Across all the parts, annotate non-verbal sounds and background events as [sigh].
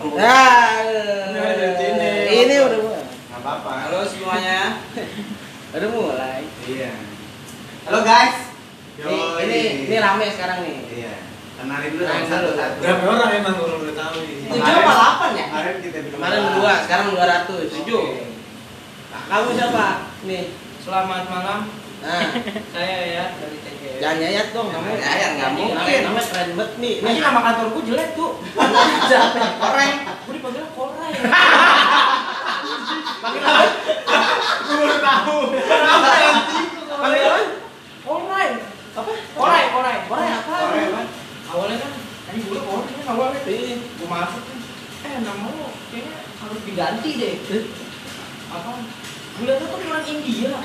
Ya, Nah, ini udah mulai. Nggak apa-apa. Halo semuanya. [laughs] Udah mulai. Iya. Halo guys. Ini, ini, ini rame sekarang nih. Iya. Kenalin dulu dong dulu. satu-satu. Berapa orang emang kalau udah tahu nih? Tujuh apa delapan ya? Kemarin kita berdua. Kemarin dua, sekarang dua ratus. Tujuh. Kamu siapa? Nih. Selamat malam, Nah, saya ya dari TGS. jangan nyayat dong kamu. Jangan nyayat, nggak mungkin. Namanya, namanya keren banget nih. Ini Nih, nama kantorku jelek tuh. [laughs] Koreng. Gue dipanggil Koray. [laughs] Panggil apa? Gue baru tahu. Panggil apa? Koray. Apa? Koray, Koray. Koray apa? Apa? Awalnya kan, ini gue Koray kan awalnya. Ih, Gue masuk kan, eh nama lo kayaknya harus diganti deh. Apa? Gue liat tuh orang India. [laughs]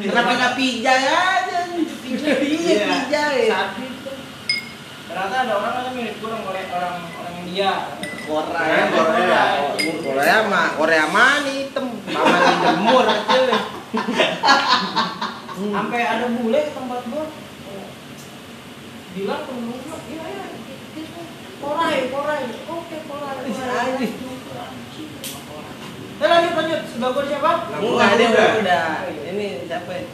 Kenapa nggak pijay aja? Pijay, Iya. iya, pijay. Ternyata ada orang yang mirip gue orang Korea, orang orang India. Korea, Korea. Korea mah, Korea mah nih hitam, mama nih jemur aja. [laughs] Sampai ada bule ke tempat gua. Bilang gua, iya iya. itu Koray, koray. Oke, koray. koray." Eh lanjut lanjut, sebelah gua siapa? Enggak ada udah, udah. Ini siapa? ya?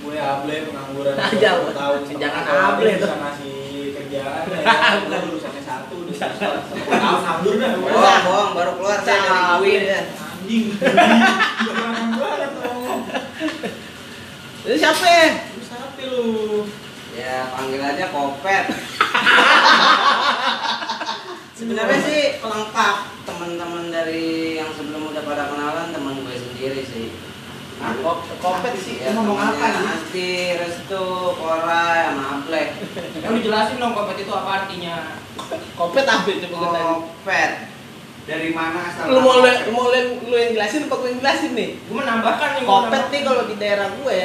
Gue able pengangguran Nah, puluh tahun Jangan able bisa tuh. ngasih kerjaan ya. [laughs] Gue lulusannya satu, udah tahun nganggur dah. Bohong, bohong. Baru keluar saya dari UI ya. Anjing. [laughs] Ini siapa? ya? Lu siapa lu? Ya panggil aja Kopet. [laughs] Sebenarnya sih pelengkap teman-teman dari yang sebelum udah pada kenalan teman gue sendiri sih. Kok- Kopet sih? Ya, ngomong apa nih? Asti, Restu, Koray, sama Ablek. Yang dijelasin dong kopet itu apa artinya? Kopet apa kenalin? Kopet. Dari mana asal? Lu mau lu, mau lu, lu yang jelasin apa gue yang jelasin nih? Gua menambahkan nih. Kopet nih kalau di daerah gue,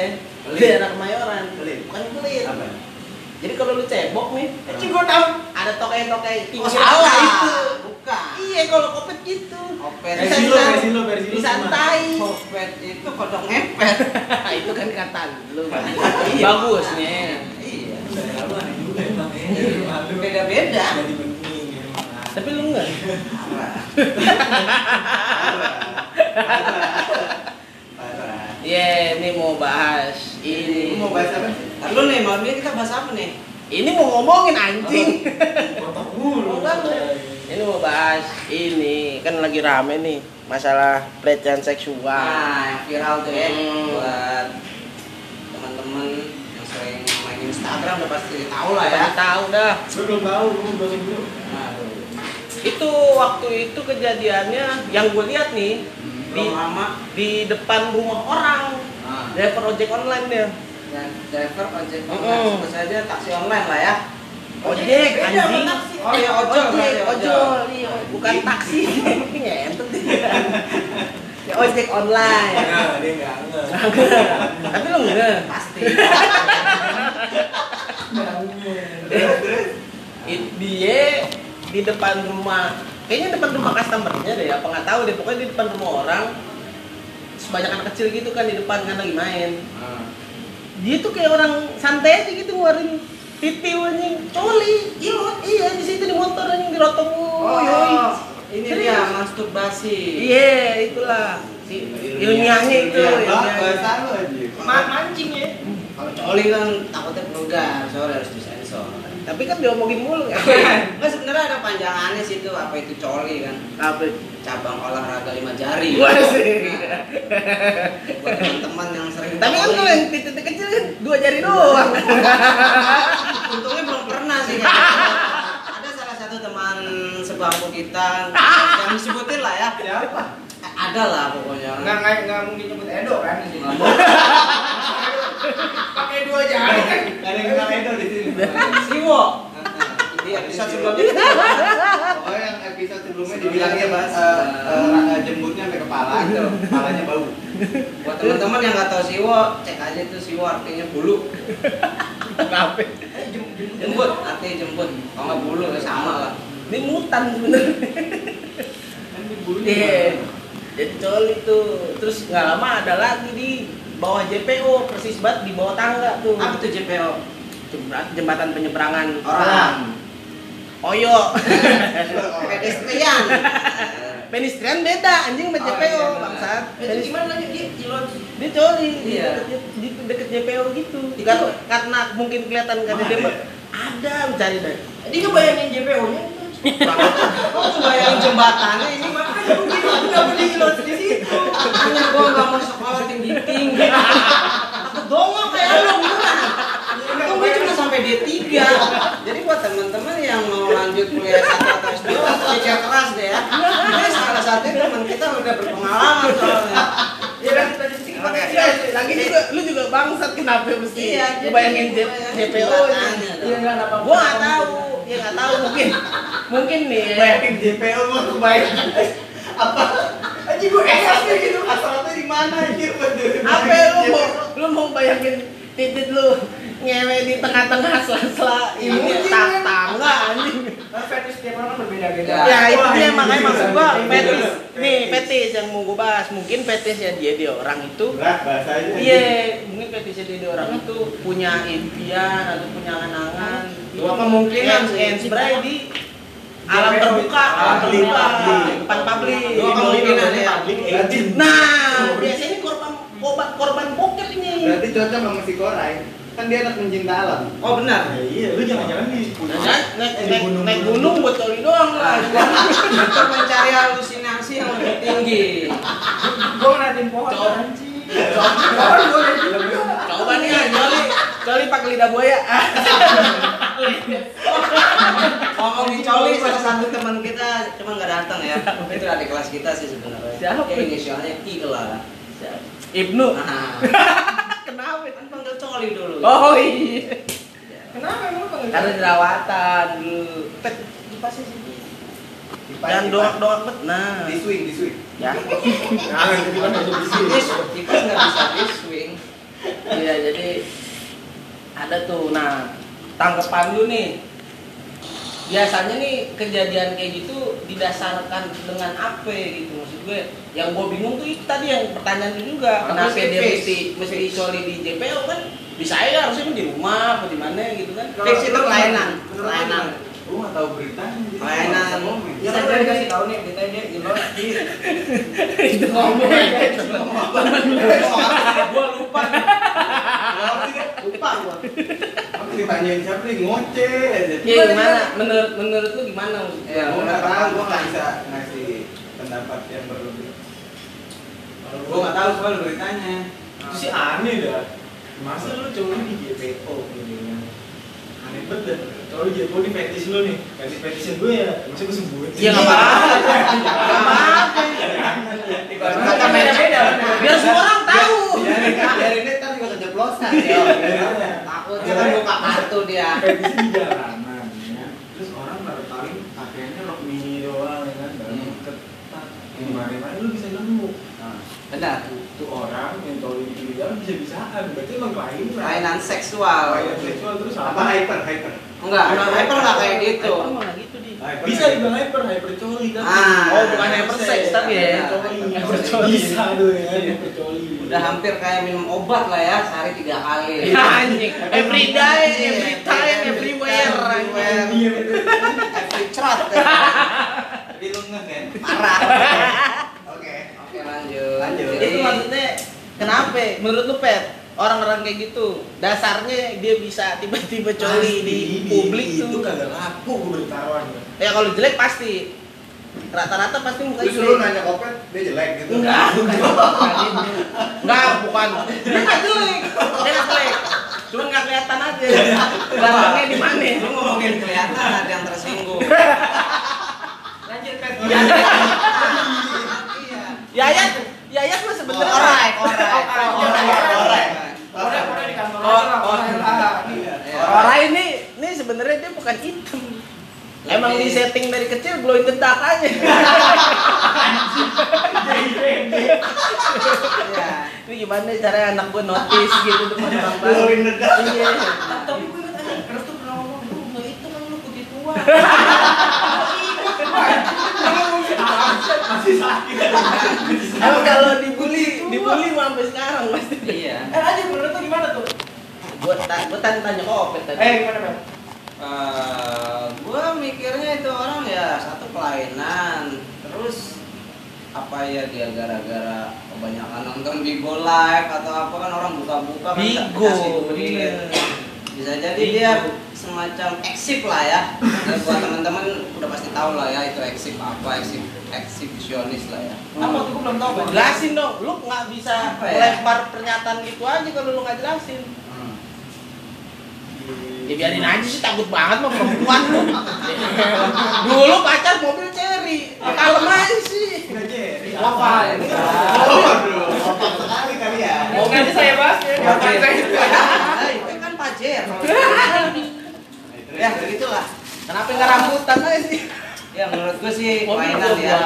Belit. daerah Kemayoran, bukan kulit. Apa? Jadi kalau lu cebok nih, Eh, Cing, gua tahu. Ada tokai-tokai Oh, pinggir salah itu. Bukan. Iya, kalau kopet gitu. Kopet. Bisa Versi lu, disan- versi lu, versi lu Disantai. Kopet itu kodok ngepet. [laughs] itu kan kata lu. Iya. Bagusnya. Iya. Daerah lu aneh juga emang ya. Malu. Beda-beda. Emang. Tapi lu enggak. Parah. Parah. Iya, ini mau bahas ini. Lu mau bahas apa? Lalu nih malam ini kita bahas apa nih? Ini mau ngomongin anjing. Ini mau bahas ini kan lagi rame nih masalah pelecehan seksual. Nah, yang viral tuh ya Hmm. buat teman-teman yang sering main Instagram udah pasti tahu lah ya. Tahu dah. Gue belum tahu, lu jelasin dulu. Nah, Itu waktu itu kejadiannya yang gue lihat nih di belum lama di depan rumah orang. nah, Driver ojek online dia. Dan driver ojek online sebut saja taksi online lah ya. Ojek anjing. Oh iya ojol ojek, ojol, iya, bukan taksi. [laughs] Ngentot. Ya, ojek online. Nah, dia enggak enggak. Tapi lu enggak. Pasti. Dia di depan rumah kayaknya depan rumah customernya deh apa nggak tahu deh pokoknya di depan rumah orang sebanyak anak kecil gitu kan di depan kan lagi main Nah, dia tuh kayak orang santai aja gitu ngeluarin pipi anjing coli iya iya di situ di motor anjing di rotong Oh, yoi. ini Serius. dia masturbasi. iya itulah si ilmiahnya itu Iya, ilmiahnya. Aja. Ma- mancing ya. Kalau coli kan takutnya vulgar, soalnya harus disensor. Tapi kan diomongin mulu ya Enggak sebenarnya ada panjangannya sih itu apa itu coli kan? apa Cabang olahraga lima jari. Wah, sih. Buat teman-teman yang sering tapi kan kalau yang titik kecil kan dua jari doang Untungnya belum pernah sih kan. Ada salah satu teman sebangku kita yang disebutin lah ya. Siapa? Ada lah pokoknya. Nggak nggak nggak mungkin nyebut Edo kan di sini. Nggak mau. Pakai dua jari kan. Gak ada yang kenal Edo di sini. Siwo. Di episode sebelumnya Pokoknya yang episode sebelumnya dibilangnya bahas eh, eh, jembutnya sampai kepala, kepalanya bau. buat teman-teman yang nggak tahu Siwo, cek aja itu Siwo artinya bulu. Kenapa? Eh, jem- jem- Jembut, artinya jembut. Kalau nggak bulu ya sama lah. Ini mutan sebenarnya. Kan dibully. Iya. Jadi coli tuh. Terus nggak lama ada lagi di bawah JPO persis banget di bawah tangga tuh. Apa tuh JPO? Jembatan, penyeberangan Orang. Oyo. [laughs] pedestrian [laughs] Pedestrian beda anjing sama Oh, JPO iya, bangsat. Itu gimana lagi dia Cilon? Dia coli di Iya. di deket JPO gitu. Itu- Karena, mungkin kelihatan karena dia ada? ada cari deh. Dia ngebayangin JPO-nya itu. Oh, bayangin jembatannya ini nggak beli lot di situ. Makanya gua nggak mau sekolah tinggi tinggi. Aku dongok kayak lu beneran. Itu gue cuma sampai D3 Jadi buat teman-teman yang mau lanjut kuliah satu atau S2 Pikir keras deh ya Ini salah satu teman kita udah berpengalaman soalnya Ya kan tadi sih Oke. Iya, lagi juga lu juga bangsat kenapa mesti Iya, bayangin J- bayangin JPO nya. jembatannya dong. Iya enggak apa Gua nggak tahu, nggak tahu mungkin. Mungkin nih. ya. Bayangin JPO gua kebayang apa? Aja gua esasnya gitu asalnya di mana bener Apa lu mau lu mau bayangin titit lu ngewe di tengah-tengah sela-sela ini Iya. tak tangga anjing. Kan fetish tiap orang kan berbeda-beda. Ya. Itu dia makanya maksud gua ini fetis. bisa. Nih fetis yang mau gua bahas. Mungkin fetisnya dia dia orang itu berat bahasanya Iya, mungkin fetisnya dia dia orang itu punya impian atau punya angan-angan. Dua kemungkinan Yang- sih. di alam terbuka, alam terbuka, depan publik. Dua kemungkinan ya. Nah, biasanya ini korban korban korban bokep ini. berarti cocok sama si Korai kan dia anak pencinta alam Oh benar Ya, iya, lu jangan-jangan di. Nah, naik, Eh, di naik, gunung- naik gunung buat coli doang lah. Itu mencari halusinasi yang lebih tinggi Gua ngeliatin pohon Coba. anjing. Coba, nih coli, coli pakai lidah buaya. Ngomongin coli salah satu teman kita cuma nggak datang ya. Itu adik kelas kita sih sebenarnya. Siapa? Ya inisialnya I lah. Ibnu. Kenapa? kan panggil coli dulu. Oh iya. Kenapa emang panggil? Karena jerawatan dulu. Pet, dipasnya sini. Jangan doang-doang bet. Nah. di swing di swing Ya. [laughs] Jangan, kan hanya di sini. Dis, kipas nggak bisa di swing. Iya, jadi ada tuh. Nah, tanggapan lu nih. Biasanya nih kejadian kayak gitu didasarkan dengan apa gitu maksud gue. Yang gue bingung tuh itu tadi yang pertanyaan itu juga. Apa Kenapa dia mesti mesti coli di JPO kan? Bisa aja harusnya di rumah apa di mana gitu kan. Fix itu kelainan, kelainan. gua nggak tahu beritanya ngomong. Ya kan udah dikasih tahu nih, kita dia di [laughs] itu ngomong aja. [laughs] Gua lupa. Lupa gua. Ditanyain siapa nih ngoceh aja Iya gimana? Menurut menurut lu gimana? Ya, gua nggak tahu gua nggak bisa ngasih pendapat yang berlebih gua nggak tahu soal beritanya Itu sih aneh dah. Masa lu coli di JPO gitu? Aneh banget dah. Coli di JPO di fetis lu nih. Fetis fetisnya gue ya, masa gue sembuhin. Iya nggak apa-apa. Nggak apa-apa. Kata beda-beda. Biar semua orang tahu. biarin biarin juga keceplosan Iya, ya iya. Takut dia buka kartu dia. Di jalanan ya. Terus orang pada paling pakaiannya rok mini doang ya kan, dalam Hmm. ketat. Gimana-mana lu bisa nemu. Nah, Benar. Tuh orang yang coli di pinggir jalan bisa-bisaan. Berarti emang kelainan. Kelainan seksual. Kelainan seksual terus apa apa? hyper hyper Enggak, hyper enggak kayak gitu. Hyper gitu di. Hyper Bisa dibilang hyper, hyper coli kan? Ah. Oh, bukan hyper sex, tapi ya. Coli. Hyper coli. Bisa tuh ya, Iya. hyper coli. Udah hampir kayak minum obat lah ya, sehari tiga kali. Iya, anjing. Every day, every time, everywhere. Everywhere. Iya, Every trot. tapi lu nge kan Parah. [laughs] oke Oke, lanjut. Lanjut. Jadi Itu maksudnya kenapa? Menurut lu pet orang-orang kayak gitu dasarnya dia bisa tiba-tiba coli di publik itu tuh. kagak laku gue bertaruhan Ya kalau jelek pasti rata-rata pasti muka terus lu nanya kopet dia jelek gitu Enggak, bukan. Enggak, bukan. Dia nggak jelek. Dia nggak jelek. Cuma nggak kelihatan aja. Barangnya di mana? Lu ngomongin kelihatan ada yang tersinggung. lanjut pet. Iya. Yayat, Yayat mah sebenarnya Alright, alright. Alright, alright. Di kantor Oh, lah, oh. pokoknya lah. Iya. Orang ini, ini sebenarnya dia bukan hitam. Emang di setting dari kecil glow in the dark aja. Iya. Ini gimana caranya anak gue notice gitu depan orang baru. Glow in the dark. Iya. Tapi gue ingat aja, Keras tuh pernah ngomong, lu nggak itu lu putih tua. [laughs] masih sakit Emang kalau dibully, dibully mah sampai sekarang pasti. Iya. Eh lanjut menurut lu gimana tuh? Gue ta gue tanya tanya kok Opet tadi. Eh gimana pet? Eh, gua mikirnya itu orang ya satu kelainan terus apa ya dia gara-gara kebanyakan nonton Bigo live atau apa kan orang buka-buka kan Bigo, iya. bisa jadi dia semacam eksip lah ya. ya buat teman-teman udah pasti tahu lah ya itu eksip apa eksip eksibisionis lah ya Kan waktu gua belum tahu Bang. jelasin dong lu nggak bisa Apa ya? lempar pernyataan gitu aja kalau lu nggak jelasin Hmm. ya biarin aja sih takut banget sama perempuan lu dulu pacar mobil cherry kalem aja sih Nggak jadi. Apa? Kan kompak sekali kali ya. Mau ganti saya bahas ya? Ngapain saya? Nah, itu kan pajero ya begitulah kenapa nggak rambutan aja sih ya menurut gue sih mainan ya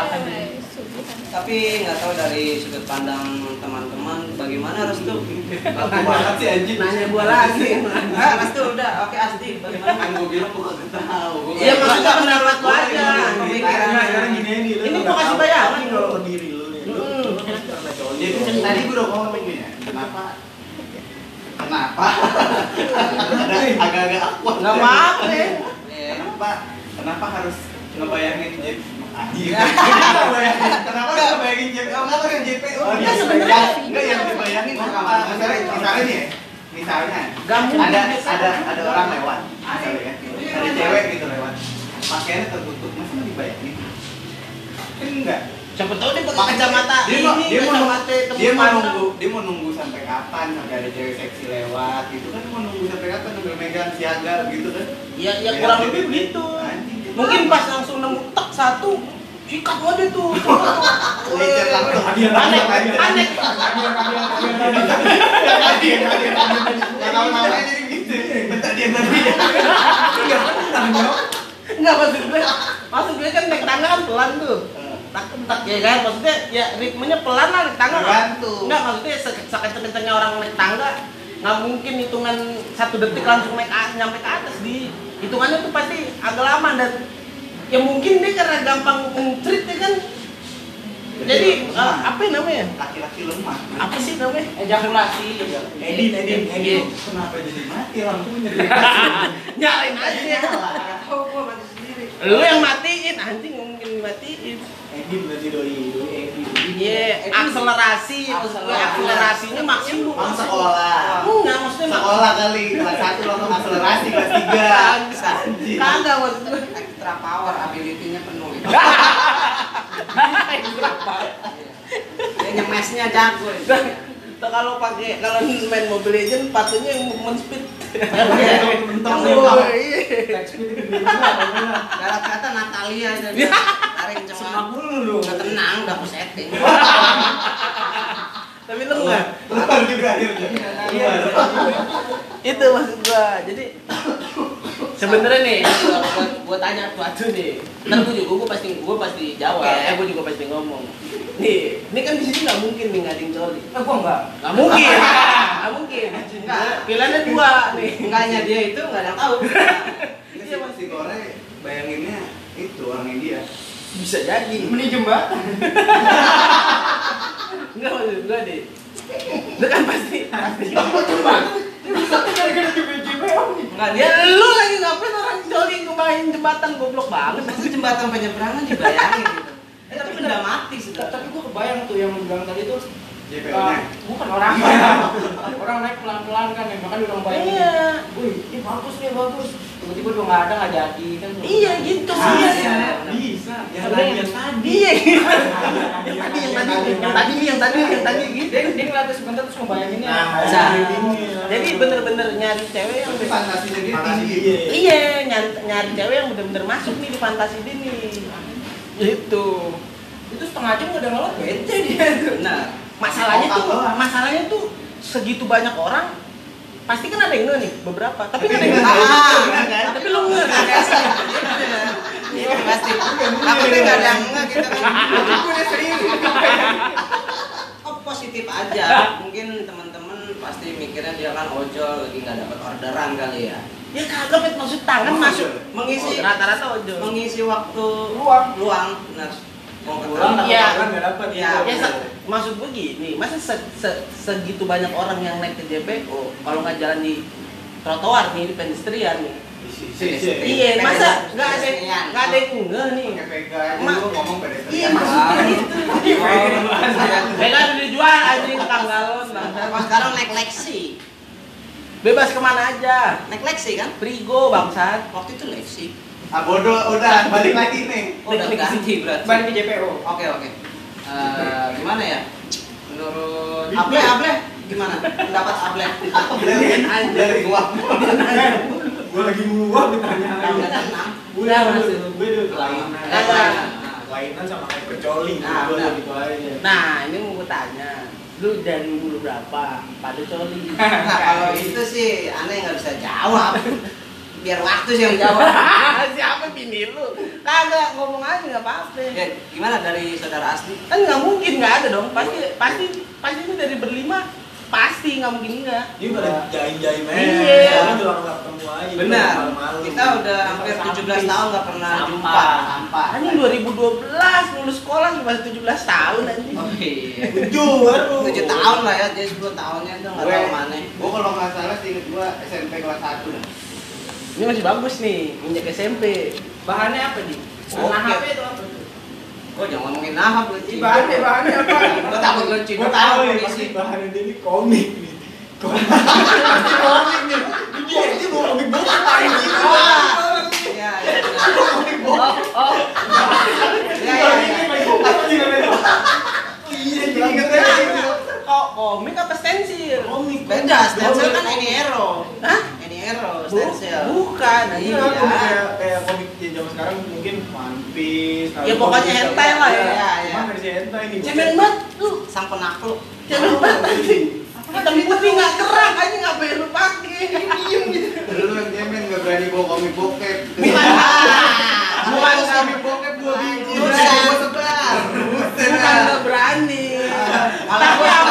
tapi nggak tahu dari sudut pandang teman-teman bagaimana Restu Aku banget sih anjing. nanya gua lagi ah Restu udah oke Asti bagaimana Kan gue bilang gue kagak tahu. Gua Iya, maksudnya pendapat lu aja. Gua Pemikiran. Nah, sekarang gini nih, lu Ini nggak gua kasih loh. ke diri lu nih. Lu lu kan Jadi cowok. tadi gue udah ngomong nih ya. Kenapa? Kenapa? Ada [laughs] agak-agak awkward. nggak apa-apa ya Iya. Kenapa? Kenapa harus ngebayangin Jep? Anjir. Ya. Kenapa bayangin? Harus ngebayangin Jep? Kenapa yang JP? Oh, Enggak iya. sebenarnya. Enggak yang dibayangin kenapa? Misalnya, misalnya nih ya. Misalnya ada ada ada orang lewat misalnya ya. Ada cewek gitu lewat. Pakaiannya tertutup, masa nggak dibayangin? Kan enggak. siapa tahu dia pakai kacamata dia mau dia mau kacamata dia mau nunggu dia mau nunggu sampai kapan sampai ada cewek seksi lewat gitu kan dia mau nunggu sampai kapan sambil megang siaga gitu kan ya ya kurang lebih begitu Anjing. Mungkin pas langsung nemu tak satu sikat aja tuh. Lecet langsung Hadiah, aneh hadiah, aneh. Nggak tahu namanya jadi gitu tadi yang tadi Enggak maksud gue, maksud gue kan naik tangga kan pelan tuh. Tak tak ya kan, maksudnya ya ritmenya pelan lah naik tangga. nggak- Tergantung. Enggak maksudnya se- sekenceng-kencengnya orang naik tangga nggak mungkin hitungan satu detik langsung naik nyampe ke atas di hitungannya tuh pasti agak lama dan ya mungkin dia karena gampang ngecerit ya kan? Jadi eh, apa yang namanya? Laki-laki lemah. Apa sih namanya? Ejakulasi. Edin, edin, edin. kenapa jadi mati? Lampunya [laughs] nyalain aja. Oh gua mati sendiri. Lu yang matiin anjing mungkin dimatiin Edin berarti doi, doi. Iya, akselerasi, maksud gue akselerasinya maksimum. Bang sekolah Enggak, maksudnya mak- sekolah kali kelas satu langsung akselerasi kelas tiga Kagak. Maksud gue. extra power ability-nya penuh itu dia nyemesnya jago kalau pakai kalau main Mobile Legend patutnya yang movement speed. Oh, mentong. iya. Text speed kata Natalia dan [laughs] tarik Semak cuma dulu lu. udah tenang udah aku setting [laughs] Tapi lu enggak. Keluar juga akhirnya Iya. Itu maksud gua. Jadi sebenarnya nih gua, gua, gua tanya suatu nih. Ntar gua juga gua pasti gua pasti jawab. Oke. Eh gua juga pasti ngomong. Nih, ini kan di sini nggak mungkin nih nggak ada yang coli. Eh gua enggak. Nggak mungkin. [laughs] Nggak mungkin. Nggak. Pilihannya dua nih. enggaknya dia itu nggak ada yang tahu Iya mas si Kore bayanginnya itu orang India Bisa jadi. Beli jembatan. [laughs] Enggak maksud gua deh. Itu kan pasti pasti. Dia bisa gara-gara om. enggak dia Ya lu lagi ngapain orang coli ngebayang jembatan goblok banget. itu jembatan penyeberangan dibayangin gitu eh, tapi udah mati sudah Tapi gua kebayang tuh yang bilang tadi tuh Nya bukan orang [laughs] orang naik pelan-pelan kan ya makanya udah bayangin Iya. wih ini bagus nih bagus tiba-tiba udah nggak ada nggak jadi kan Iya gitu. Ah, Iya. iya. Bisa. Yang tadi, yang tadi. Iya. Yang tadi yang tadi yang tadi yang tadi yang tadi gitu. dia dia ngeliatnya sebentar terus ngebayanginnya Nah, Bisa. ini. Jadi bener-bener nyari cewek yang tapi fantasinya dia Fantasi tinggi dia. Iya, nyari, nyari cewek yang bener-bener masuk nih di fantasi dia nih. Itu. itu setengah jam udah ngelot bete dia tuh benar Masalahnya tuh, masalahnya tuh segitu banyak orang pasti kan ada yang nge nih beberapa. Tapi kan ada yang Tapi nge ah, kan? tapi lu nge kan? Iya pasti. Takutnya nggak ada yang enggak kita kan. udah serius. Oh positif aja. Mungkin teman-teman pasti mikirnya dia kan ojol lagi nggak dapat orderan kali ya. ya kagak maksud tangan masuk. Mengisi rata-rata ojol. mengisi waktu luang. luang. Benar. Mau Pulang tapi Iya. kan nggak dapat. Iya. ya se- maksud gue gini masa se- se- segitu banyak orang yang naik ke JPO kalau nggak jalan di trotoar nih di pedestrian nih Si, si, si. Iya, masa nggak ada nggak ada yang enggak nih. Aja Ma- ngomong. Iya maksudnya gitu. [laughs] Vega udah dijual anjing ke Tanggalon sekarang naik Lexi? Bebas ke mana aja. Naik Lexi kan? Prigo bangsat. Waktu itu Lexi. Ah bodoh, udah balik lagi nih. Oh, udah ganti berarti. Ban di JPO. Oke oke. Eh, gimana ya? Menurut Able Able gimana? Pendapat Able? Dari dari gua. Gue lagi nguap ditanya lagi. tenang. Gue Udah, udah, masuk. gue udah kelainan. Nah, Kelainan sama kayak pecoli. Nah, gitu. Nah, ini mau gue tanya. Lu dari umur berapa? Pada coli. Nah kalau itu sih aneh nggak bisa jawab. [laughs] Biar waktu sih yang jawab. [laughs] Siapa bini lu? Kagak ngomong aja nggak apa-apa. Oke, gimana dari saudara Asli? Kan nggak mungkin nggak ada dong. Pasti pasti pasti ini dari berlima pasti nggak mungkin enggak. Ini pada aja. Iya. Soalnya udah lama nggak ketemu aja. Benar. Kita udah hampir 17 tahun nggak pernah Sampah, jumpa. sampah. Anjing 2012 lulus sekolah masih 17 tahun anjing. Oh iya. Tujuh baru. 7 tahun lah ya, jadi 10 tahunnya itu nggak Gue, tahu mana. gue kalau nggak salah sih inget gua SMP kelas 1 dah. Ini masih bagus nih, injak SMP. Bahannya apa nih? Oke. Nah, HP itu apa tuh? Kok jangan ngomongin nahap lu Ci. Bahannya bahannya apa? [laughs] Gue takut lu Ci. Gue Gua tahu nih, bahannya dia ini komik nih. Komik. [laughs] Komik nih. Dia dia bawa komik gitu. [laughs] Iya, iya. Oh, oh. Iya, iya, iya. Iya, jadi ingetnya gitu. Kok komik apa stensil? Komik. Beda, stencil kan ini hero. Hah? Ini hero, Bu- bukan, Iya, iya. komik kayak kayak komik yang zaman sekarang mungkin One Piece. Ya, pokoknya hentai lah ya. Iya, iya. Cuma versi hentai nih. Cemen banget lu. Sang penakluk. Cemen banget. Hitam putih nggak kerak aja ngapain lu pakai? Diem gitu. Lu yang cemen nggak berani bawa komik bokep. Bukan komik bokep gua biji. Gua sebar. Bukan nggak berani. Kalau Tapi gua-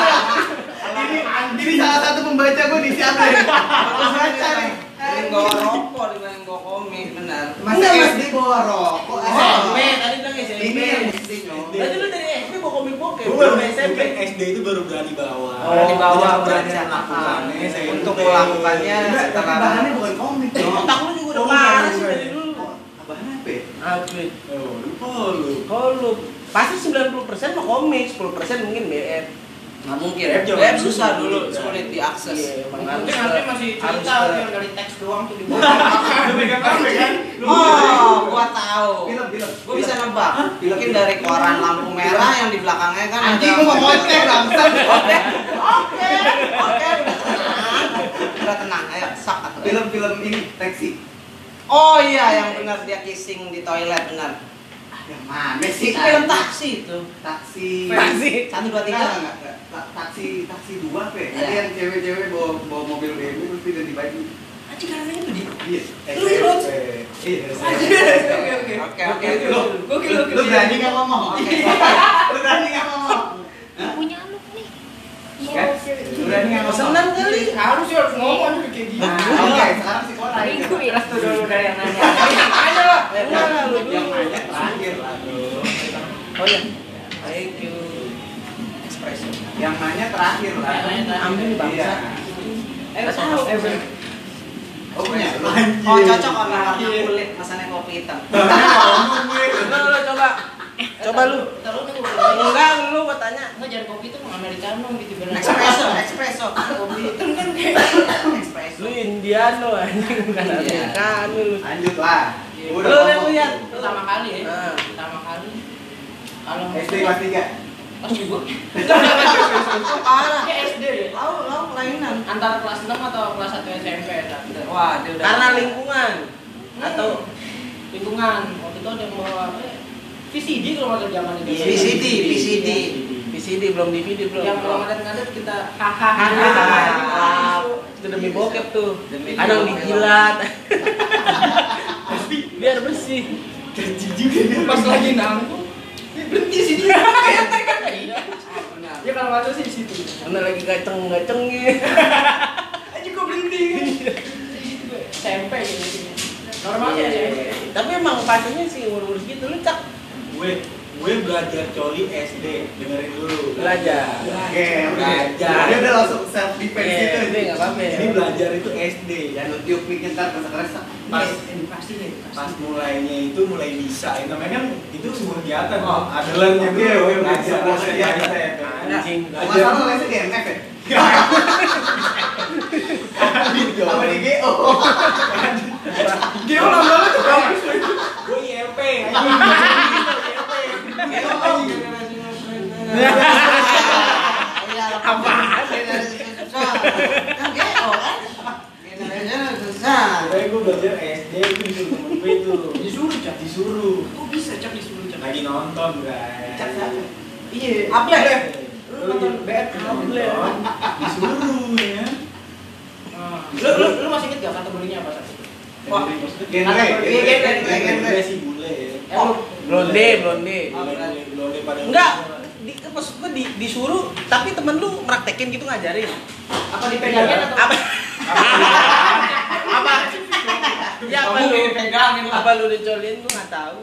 salah satu pembaca gua di siapa nih? Bagus baca nih. Mending bawa rokok dibanding bawa komik, benar. Masa Enggak, Mas. SD bawa rokok? SMP, tadi bilang SMP. Ini yang SD. Berarti lu dari SD bawa komik bokep, Gue baru belum SMP. SD itu baru berani bawa. Oh, berani bawa, berani saya Untuk melakukannya setelah bahannya bukan komik. Otak lu juga udah Oh, parah bukan, sih dari dulu. Oh, Bahannya apa ya? Apa? Oh, lupa lu. Kalau lu pasti 90% mah komik, 10% mungkin BF. Nggak mungkin. Web Web susah dulu, sulit diakses. Iya, emang Mungkin nanti masih cerita yang dari teks doang tuh di [laughs] bawah. Lu pegang kan? Lu Oh, gua tahu. Film, film. Gua bisa nebak. Mungkin dari koran lampu merah yang di belakangnya kan Anjing ada- gua mau ngoceh bangsat. [laughs] Oke, oke, oke, udah tenang. Ayo sak atau Film-film ini taksi. Oh iya, yang benar dia kissing di toilet benar. Yang mana sih? Itu film taksi itu. Taksi. Taksi. Satu dua tiga. Taksi, taksi dua ya? Iya. Ada yang cewek-cewek bawa bawa mobil BMW terus dia ganti baju. Anjing karena itu di. Iya. SMP. Iya. Oke oke. Oke oke. Lu, lu, lu berani nggak ngomong? Lu berani nggak ngomong? punya anak nih Kan? Lu berani nggak ngomong? Senang kali. Harus harus ngomong kayak gini. Oke, sekarang si Koray. Minggu ya Restu dulu dari yang nanya. [laughs] Enggak Yang nanya terakhir lah. Oh iya. Thank you. Espresso. Yang nanya terakhir lah. Ambil, bangsa. Iya. Eh, tahu. Eh, bener. Oh punya lu. Oh cocok warna kulit, masanya kopi hitam. Gue. Lu, coba. Coba lu. Enggak, lu gua tanya. Enggak jadi kopi itu Americano gitu benar. Espresso, espresso. Kopi hitam kan kayak Espresso. Lu Indiano anjing bukan Iya. Amerikano lu. Lanjut lah. Iya. Udah Lu yang lihat. pertama kali ya. Nah. Pertama kali. Kalau SD kelas 3. Pas juga. Parah. Kayak SD deh. Tahu, tahu kelainan. Antara kelas 6 atau kelas 1 SMP nah. Wah, dia udah. Karena lingkungan atau lingkungan waktu itu ada yang bawa apa ya? VCD kalau salah zaman itu. Iya, VCD, VCD. VCD belum DVD belum. Yang kalau ngadet-ngadet kita hahaha. Itu demi bokep tuh. Demi Kadang bokep. [laughs] dijilat. Biar bersih. Gaji juga dia. Pas lagi nanggung berhenti sih dia. Benar. Ya kalau tahu sih di situ. Mana lagi gaceng-gacengnya. Aja kok berhenti. SMP gitu. Normalnya Iya, SMP. iya. Tapi emang fasenya sih umur-umur segitu lu cak Gue gue belajar coli SD dengerin dulu. belajar. Oke. Belajar. Dia udah langsung self defense Iya, gitu. ini nggak apa-apa ya. Ini belajar itu SD. Dan lu tiup mic ntar kesak-kesak. Pas edukasi nih pas mulainya itu mulai bisa itu namanya kan itu sebuah kegiatan Oh. oke, oke. belajar Sebuah step by kegiatan. step. Anjing. Masalah lesnya di MF ya? Apa di GO? Dia ulang banget tuh kampus gue IMP Apaan? Kan GO kan? Susah. Makanya gue belajar SD itu disuruh temen gue itu Disuruh, Cak? Disuruh Kok bisa cak disuruh cak? Lagi nonton guys Cak siapa? Iya. Apa ya? Lu nonton BF Able. Disuruh ya Lu lu lu masih inget gak kategorinya apa saat itu? Wah, Genre, Iya, genre. Gue sih bule ya lu Blonde, blonde. Bule pada Enggak, di, maksud gue di, disuruh, tapi temen lu praktekin gitu ngajarin. apa dipegangin atau Apa? apa? [laughs] Ya apa lu? dipegangin lah. Apa lu dicolin lu nggak tahu?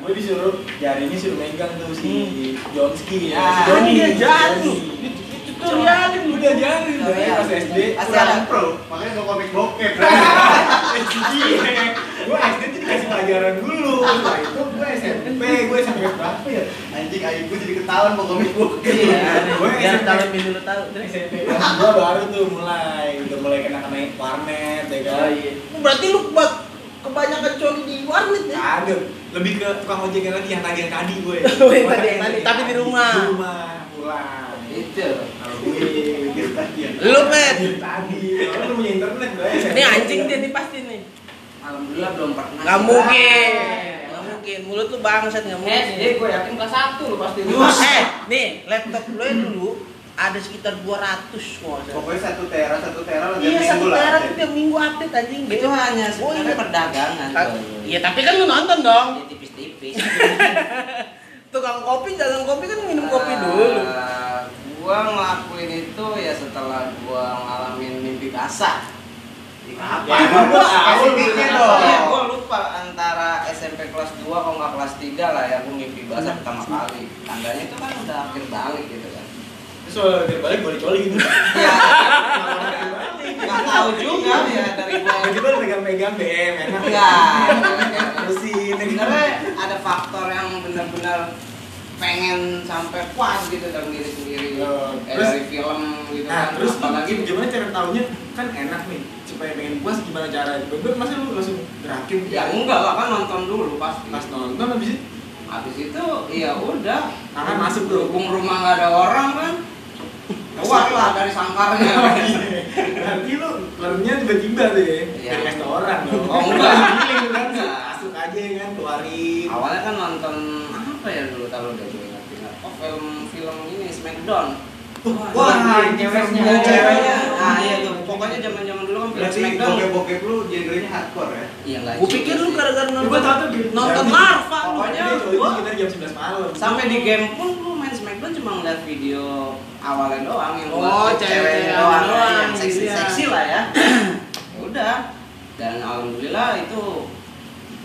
Gue disuruh jarinya suruh megang tuh si Jonski ya Ah, si Joni dia jatuh. Tutorialin Lu udah jarin Oh, dari iya. pas SD Kurang pro, makanya mau komik bokep. [laughs] Iya, gue SD tuh dikasih pelajaran dulu. Setelah itu gue SMP, gue SMP berapa ya? Anjing aib gue jadi ketahuan mau komik bokep. Iya, Gue biar kalau minggu lu tahu. SMP gue baru tuh mulai, udah mulai kena kena warnet, ya kan? Oh. Berarti lu keba- kebanyakan coli di warnet ya? Ada, lebih ke tukang ojek yang lagi yang tagihan tadi gue. Wih, tadi yang tadi, [laughs] tapi di rumah. Di rumah, pulang. Itu. Tagihan. Lu pet. tadi. Kalau lu punya internet gue. Ini anjing dia nih pasti nih. Alhamdulillah belum pernah. Nggak mungkin. Nggak mungkin. Mulut lu bangsat nggak mungkin. SD gue yakin kelas 1 lu pasti lu. Eh, nih laptop lu yang dulu ada sekitar 200 kok. Pokoknya satu tera, satu tera lah Iya satu tera tuh tiap minggu update anjing Itu hanya Oh, sebenarnya iya. perdagangan. Iya tapi kan lu nonton dong. Ya, tipis-tipis. [laughs] Tukang kopi, dagang kopi kan minum kopi Eh, dulu. Gua ngelakuin itu ya setelah gua ngalamin mimpi basah. Apa? kapan? Gua spesifiknya dong. Iya, gua lupa antara SMP kelas 2 kalau nggak kelas 3 lah ya gua mimpi basah pertama kali. Tandanya itu kan udah akhir balik gitu kan. Terus dia balik boleh coli gitu. Iya. Nggak tahu juga ya dari gua. Tiba-tiba lu pegang-pegang BM, enak. Enggak. Terusin. Sebenarnya ada faktor yang benar-benar pengen sampai puas gitu dalam diri sendiri. Oh, terus- dari film gitu Nah, kan. terus apalagi gimana cara taunya kan enak nih supaya pengen puas gimana cara gue masa lu langsung gerakin ya enggak lah kan nonton dulu pasti. pas nonton habis itu Habis itu ya udah. tangan masuk Berhubung rumah nggak ada orang kan. Keluar lah dari sangkarnya. [laughs] nanti lu learnnya tiba-tiba tuh ya Iya. dari restoran dong Oh, enggak. [laughs] Kan Enggak. masuk aja kan keluarin Awalnya kan nonton apa ya dulu tahu udah gue ingat ingat. Oh film film ini Smackdown. Wah, yang ceweknya. Ceweknya. Nah, iya tuh. Pokoknya zaman-zaman dulu kan film Smackdown. bokep-bokep lu genrenya hardcore ya? Iya enggak. Gue pikir lu gara-gara nonton tau tuh nonton larva lu. Pokoknya gua- sekitar jam 11 malam Sampai di game pun lu main Smackdown cuma ngeliat video awalnya doang yang Oh, buat cewek-cewek doang, doang, yang seksi gitu ya. seksi lah ya. [clears throat] Ya udah. Dan alhamdulillah itu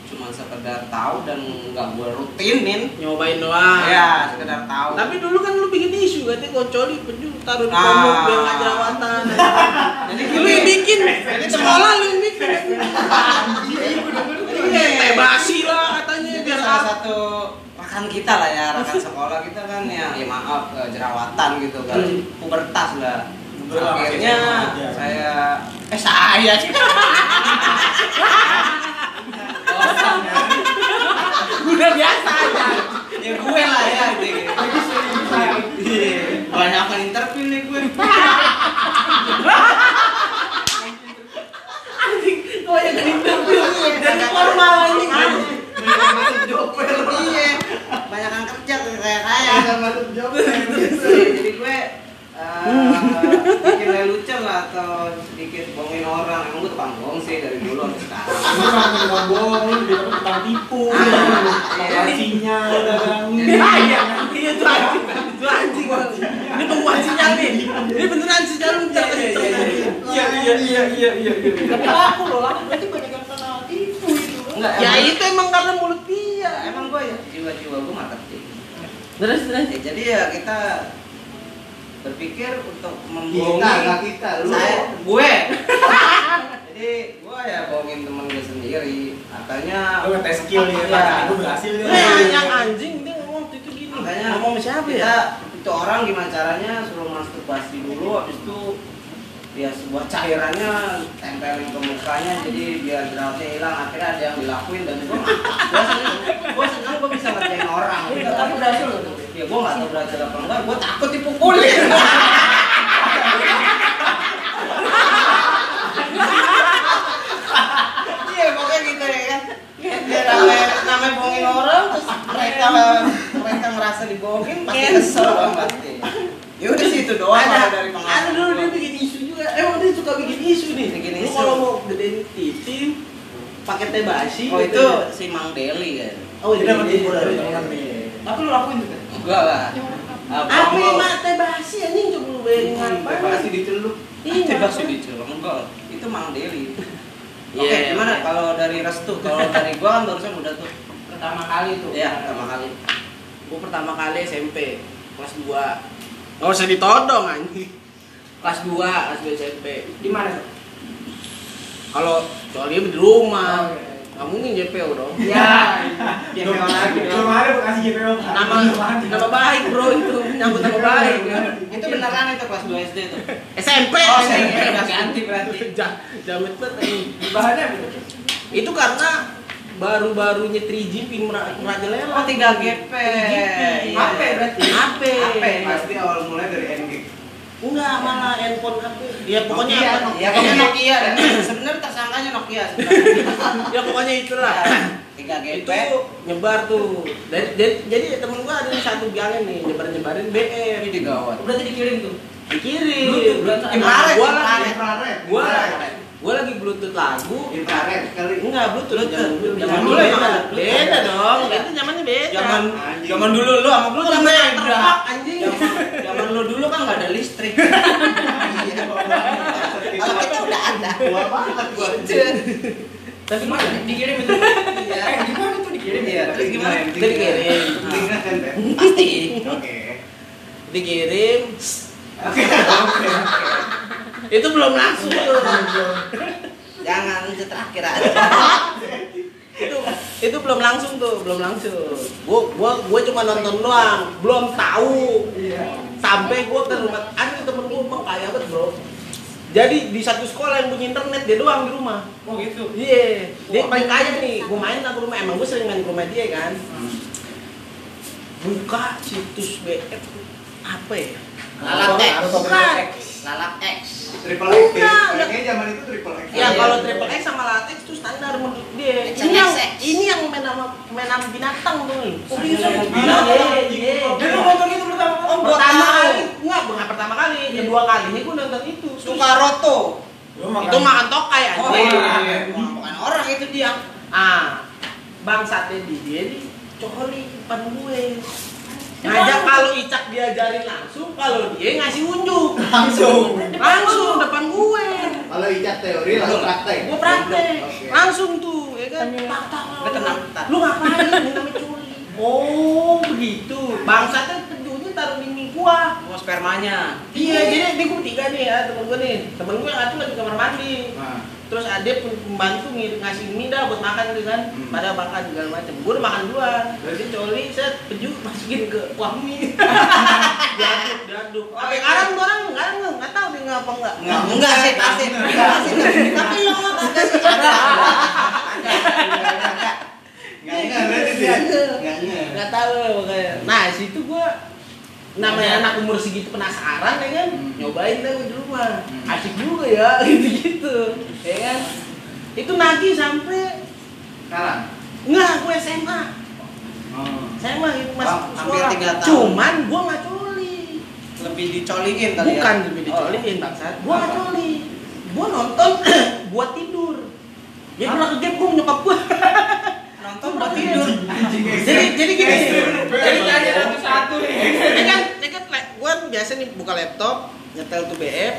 cuma sekedar tahu dan nggak gue rutinin. Nyobain doang. Ya, sekedar tahu. Tapi dulu kan lu bikin isu katanya kok coli penju taruh di Ah. pondok biar nggak jerawatan. [laughs] jadi lu yang bikin, sekolah lu yang bikin. [laughs] Iya, teh basi lah katanya Jadi biar salah satu rekan kita lah ya, rekan sekolah kita kan ya, ya maaf eh, jerawatan gitu kan, Hmm. pubertas lah. Akhirnya aja. saya eh saya sih. [laughs] Udah biasa aja. ya gue lah ya gitu. Iya, banyak kan interview nih gue. Anjing, kok yang interview jadi formal anjing. Masuk jopel. Iya, banyak kan kerja tuh kayak saya. Masuk jopel. Jadi gue eh, bikin lelucon lah atau sedikit bohongin orang. Emang gue tukang bohong sih dari dulu sampai sekarang. Ini mah tukang bohong, dia tukang tipu, tukang sinyal, dagang. Ah, iya, iya itu anjing, itu anjing. Ini pembuat sinyal nih. Ini beneran lu ntar kenceng. Iya iya iya iya iya. Tapi laku loh, laku berarti banyak yang. Enggak, Ya emang- itu emang karena mulut ya, dia. emang gue ya jiwa-jiwa gue marketing. Terus terus. Ya, jadi ya kita berpikir untuk Kita, membohongi nggak kita, lu. saya gue [laughs] jadi gua ya bohongin temen gue sendiri katanya Lu ngetes skill nih, Iya. Pak. Itu berhasil nih. Eh, yang anjing dia ngomong itu gini. makanya ngomong sama siapa kita, ya? itu orang gimana caranya suruh masturbasi dulu habis itu ya sebuah cairannya tempelin ke mukanya jadi biar jerawatnya hilang. Akhirnya ada yang dilakuin dan gua gua seneng gua bisa ngerjain orang. Iya, tapi berhasil loh. ya gua nggak tahu berhasil apa enggak. Gua takut dipukulin. Iya pokoknya gitu ya kan. Ya namanya namanya bohongin orang terus mereka mereka merasa dibohongin pasti kesel banget ya udah sih itu doang ada, kalau dari ada pengalaman dulu gua. dia bikin isu juga. Emang dia suka bikin isu nih. Bikin Lu isu. kalau mau gedein titi pakai teh basi. oh itu si Mang Deli kan Oh, dari teman nih. Tapi lu lakuin kan? enggak lah Apa yang mah teh basi anjing coba lu bayangin apa? Pasti dicelup. Iya, Tebak sih dicelup enggak itu Mang Deli [laughs] Iya, Oke, iya, gimana iya. kalau dari restu? Kalau dari gua kan barusan udah tuh. Pertama kali tuh. Iya, pertama kali. Gua pertama kali SMP kelas 2. Enggak usah ditodong anjing. Kelas 2, kelas 2 SMP. Di mana tuh? Kalau soalnya di rumah. Oh, iya. Nggak mungkin JPO dong. [laughs] Iya. Ya kayak lagi. belum ada bekasi JPO. Nama nama baik bro itu nyambut nama baik. Itu beneran itu kelas 2 SD tuh. SMP. Oh, SMP ganti berarti. [laughs] Ja- Jamet banget anjing. Bahannya? Itu karena baru-barunya 3GP mer- merajalela. Oh, 3GP. Iya. HP berarti? HP. HP. Pasti awal mulai dari NG. Enggak, malah handphone HP. Ya pokoknya Nokia, apa? Ya pokoknya Nokia [laughs] sebenarnya tersangkanya Nokia sebenarnya. [laughs] Ya pokoknya itulah. 3GP. itu nyebar tuh. Jadi, jadi, jadi temen gua ada satu gangnya nih nyebar-nyebarin BM. Ini digawat. Berarti dikirim tuh. Dikirim. Bluetooth. Nah, Infrared, gua lagi Infrared. gua Infrared. gua lagi bluetooth lagu. Infrared kali. Enggak, bluetooth. Bluetooth. Zaman, Zaman dulu dulu beda. dong. Itu zamannya beda. Zaman zaman dulu lu sama kan zaman beda. anjing. Zaman lu dulu kan nggak ada listrik. [laughs] Iya. Kalau kita udah ada. Tua banget gua. Tapi gimana? Dikirim itu. Iya. Eh, gimana tuh dikirim? Iya, terus gimana? Jadi kirim. Ingat Teh? Pasti. Oke. Dikirim. Oke. Oke. Itu belum langsung tuh. [laughs] Jangan itu terakhir aja. [laughs] itu itu belum langsung tuh belum langsung. Gua gua gua cuma nonton doang belum tahu. Sampai gua ke rumah ada temen gua emang kaya banget bro. Jadi di satu sekolah yang punya internet dia doang di rumah. Oh gitu. iya. Dia paling kaya nih gua main lah ke rumah. Emang gua sering main ke rumah dia kan. Buka situs BF apa ya? Lalak X. bukan Lalak X. Triple X. Kayaknya zaman itu triple X. Ya Iya, kalau triple X sama latex itu standar menurut dia. Ini yang ini yang main sama main sama binatang tuh. Oh, bisa ya? Iya, iya. Jadi lu nonton itu pertama kali? Oh, pertama kali. Enggak, bukan pertama kali. Kedua kalinya gua nonton itu. Sukaroto. Itu makan tokai Oh, anjing. iya. Bukan orang itu dia. Ah, bangsatnya di dia di coli depan gue. Ngajak kalau Icak diajarin langsung, kalau dia ngasih unjuk. Langsung. Langsung depan gue. Kalau icat teori langsung praktek. Gue praktek. Langsung tuh, ya kan? Tak, Lu tenang. Lu ngapain? [laughs] Ini namanya curi. Oh, begitu. Bangsatnya penjualnya taruh di mie gua. Mau spermanya. Iya, jadi ini gua bertiga nih ya, temen gua nih. Temen gua yang satu lagi di kamar mandi. Nah, Terus ada pembantu ngasih mie dah buat makan gitu kan. Hmm. Pada makan segala macam. Gua udah makan duluan. Berarti coli set penju masukin ke kuah mie. diaduk, diaduk. Tapi sekarang tuh orang enggak enggak enggak tahu dia ngapa enggak. Enggak, enggak sih pasti. Pasti. Tapi lo nggak kagak sih. nggak nggak berarti sih. Nggak nggak. nggak tahu makanya nah situ gua namanya anak umur segitu penasaran ya kan Hmm. nyobain deh di rumah Hmm. asik juga ya [laughs] gitu gitu ya kan itu nagih sampai Sekarang. nggak gua SMA Oh. SMA itu masih Bang, hampir sekolah cuman gua nggak coli Lebih dicoliin kali ya. bukan lebih Oh. dicoliin bangsat gua nggak Apa? coli gua nonton [clears throat] buat tidur jadi pernah ke game gua sama nyokap gua [laughs] Nonton buat tidur. Jadi jadi gini Jadi tanya satu-satu nih. ini kan ini kan gue biasa nih buka laptop nyetel tuh BF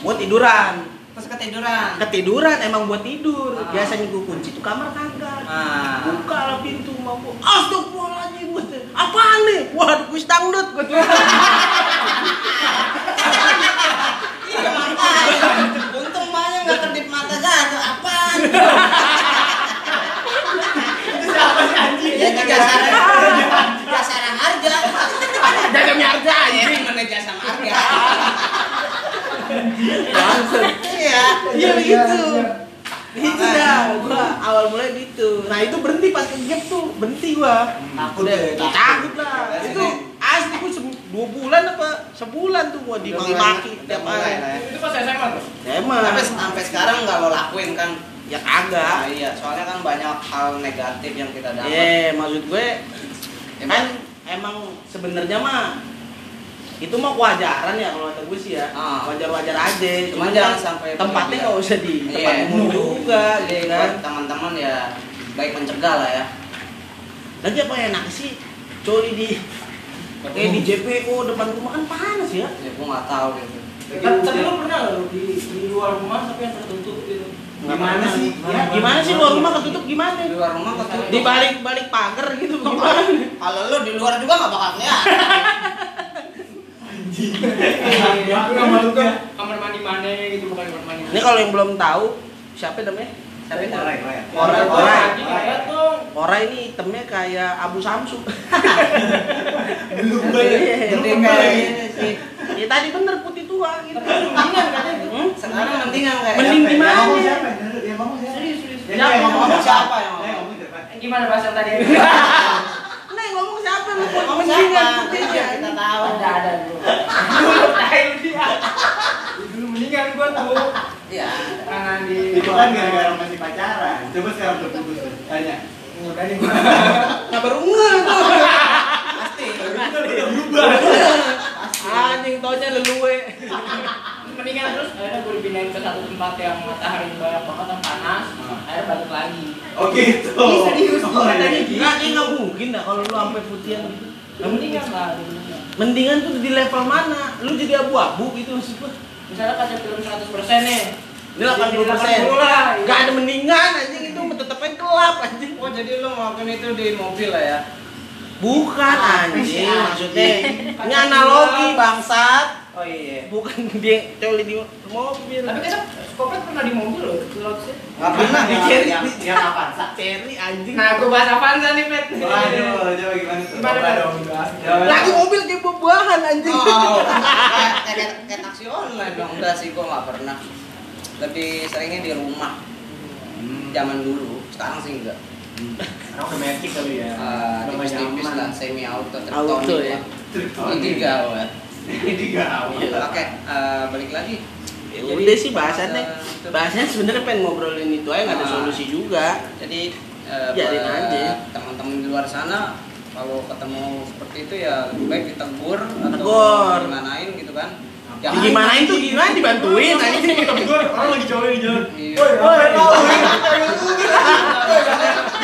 buat tiduran Terus ketiduran. ketiduran emang buat tidur Ah. biasanya gue kunci tuh kamar kagak Ah. buka lah pintu mau gue astagfirullahaladzim gue apaan nih waduh kuis dangdut gue tuh [laughs] Iya. Untung mahnya nggak kedip mata [laughs] Jangan jasa jasa harga. Dagangnya harga iya, anjing mana jasa harga. Iya, iya begitu. Itu dah, gua awal mulai gitu. Nah itu berhenti pas kerja tuh, berhenti gua. Takut deh, takut lah. Itu asli gua dua bulan apa sebulan tuh gua dimaki-maki tiap hari. Ya. Itu pas SMA tuh. SMA. Sampai sampai sekarang nggak lo lakuin kan? Ya kagak. Nah, iya, soalnya kan banyak hal negatif yang kita dapat. Iya, maksud gue Ya, kan emang sebenarnya mah itu mah kewajaran ya kalau kata gue sih ya Ah. wajar-wajar aja Cuman jangan kan sampai tempatnya nggak usah di Iya. tempat umum juga gitu kan teman-teman ya baik mencegah lah ya. lagi apa enak sih coli di kayak di JPO depan rumah kan panas ya Ya gua nggak tahu gitu. Tapi tapi lu pernah nggak lu di, di luar rumah tapi yang tertutup gitu? Gimana sih? Ya, gimana sih luar rumah ketutup gimana Di luar rumah ketutup. di balik balik pagar gitu gimana Kalau lu di luar juga nggak bakal kelihatan. Aku nggak malu kan? Kamar mandi mana gitu bukan kamar mandi. ini kalau yang belum tahu siapa namanya siapa anjing lihat dong. Ora ini hitamnya kayak Abu Samsu. Belum Iya, banyak. Jadi kayak ini sih. Ya tadi bener putih tua gitu. Mendingan katanya. Hmm? Sekarang mendingan kayak Mending Siapa? gimana? Yang ngomong siapa? Yang ngomong siapa? Serius serius. Yang Siapa? ngomong Ngomong siapa yang Yang ngomong? ngomong siapa? Eh, Gimana bahasa tadi? [laughs] Nah, yang ngomong siapa lu? Ngomong Mendingan siapa? Kita tahu. Ada ada dulu. Dulu tahu dia. Dulu mendingan gua tuh. Iya. Tangan di. Itu kan gara-gara masih pacaran. Coba sekarang udah putus tuh. Tanya. [laughs] Udah nih gua. Nah, baru ngeh tuh. Pasti. Anjing taunya leluwe. Mendingan terus akhirnya gue dipindahin ke satu tempat yang matahari banyak banget yang panas. Akhirnya balik lagi. Oh gitu. Ih, serius, Oh, gua katanya iya. gitu. Nah, kayak nggak mungkin dah kalau lu sampai putihan gitu. Mendingan lah. mendingan. Mendingan tuh di level mana? Lu jadi abu-abu gitu maksud gua. Misalnya kaca film 100% nih. Ini 80%. 80 lah. Gak ada mendingan anjing itu tetepnya gelap anjing. Oh jadi lu ngelakuin itu di mobil lah ya? Bukan anjing, sih, maksudnya anjing? ini analogi bangsat. Oh iya. Bukan dia coli di mobil. Tapi kita Kopet pernah di mobil loh, pilot sih. Nggak pernah Yang- dicari. yang yang apa? Cherry anjing. Nah, gue bahas Avanza nih, Pet. Waduh, coba gimana tuh? Gimana, dong. Lagi mobil kayak buah-buahan anjing. Oh, [laughs] kayak, kayak, kayak taksi online dong. Enggak sih, gua nggak pernah. Lebih seringnya di rumah. Hmm. Zaman dulu, sekarang sih enggak. Sekarang udah magic kali ya. Eh, Udah tipis-tipis lah, semi auto, Auto ya. lah. Triptonic. Ini gawat. Ini gawat. Oke, eh, balik lagi. Ya Jadi, udah sih bahasannya. Bahasannya sebenarnya pengen ngobrolin itu aja nggak ada Ah. solusi juga. Jadi eh, Biarin buat aja. teman-teman di luar sana kalau ketemu seperti itu ya lebih baik ditegur atau Tegur. gimanain gitu kan. Ya, gimanain tuh gimana dibantuin anjing. Tegur, orang lagi coli di jalan. Iya. Woi, Woi, [laughs] [laughs]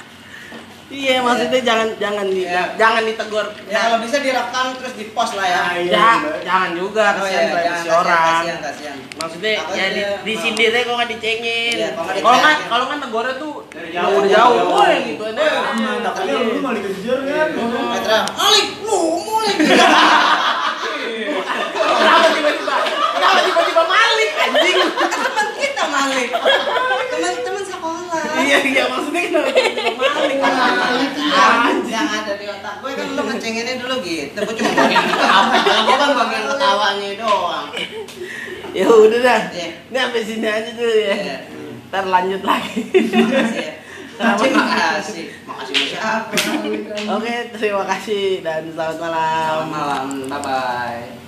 Iya, maksudnya jangan jangan di Ya. jangan ditegur. Ya kalau bisa direkam terus di post lah ya. Ah, iya. Ya, jangan juga Oh, kasihan iya, privasi jangan, orang. Kasihan, kasihan. Maksudnya Takutnya ya di, di mau. sindirnya kok nggak dicengin. Iya, kalau nggak Kalau nggak nggak negornya tuh Dari jauh jauh, udah jauh, jauh. woi gitu ada. Aman, takutnya lu malah dikejar kan. Petra, Malik, lu Malik. [laughs] Kenapa tiba-tiba? Kenapa tiba-tiba Malik anjing? Teman kita Malik. Teman-teman. Iya iya maksudnya kenapa tiba-tiba Malik? Anjing. Yang ada di otak gue kan lu ngecenginnya dulu gitu. Gue cuma bagian ketawa. Gue kan bagian ketawanya doang. Ya udah dah. Iya. Ini sampai sini aja dulu ya. Iya. Ntar lanjut lagi. Ya. Terima kasih. Makasih siapa? Oke, terima kasih dan selamat malam. Selamat malam. Bye bye.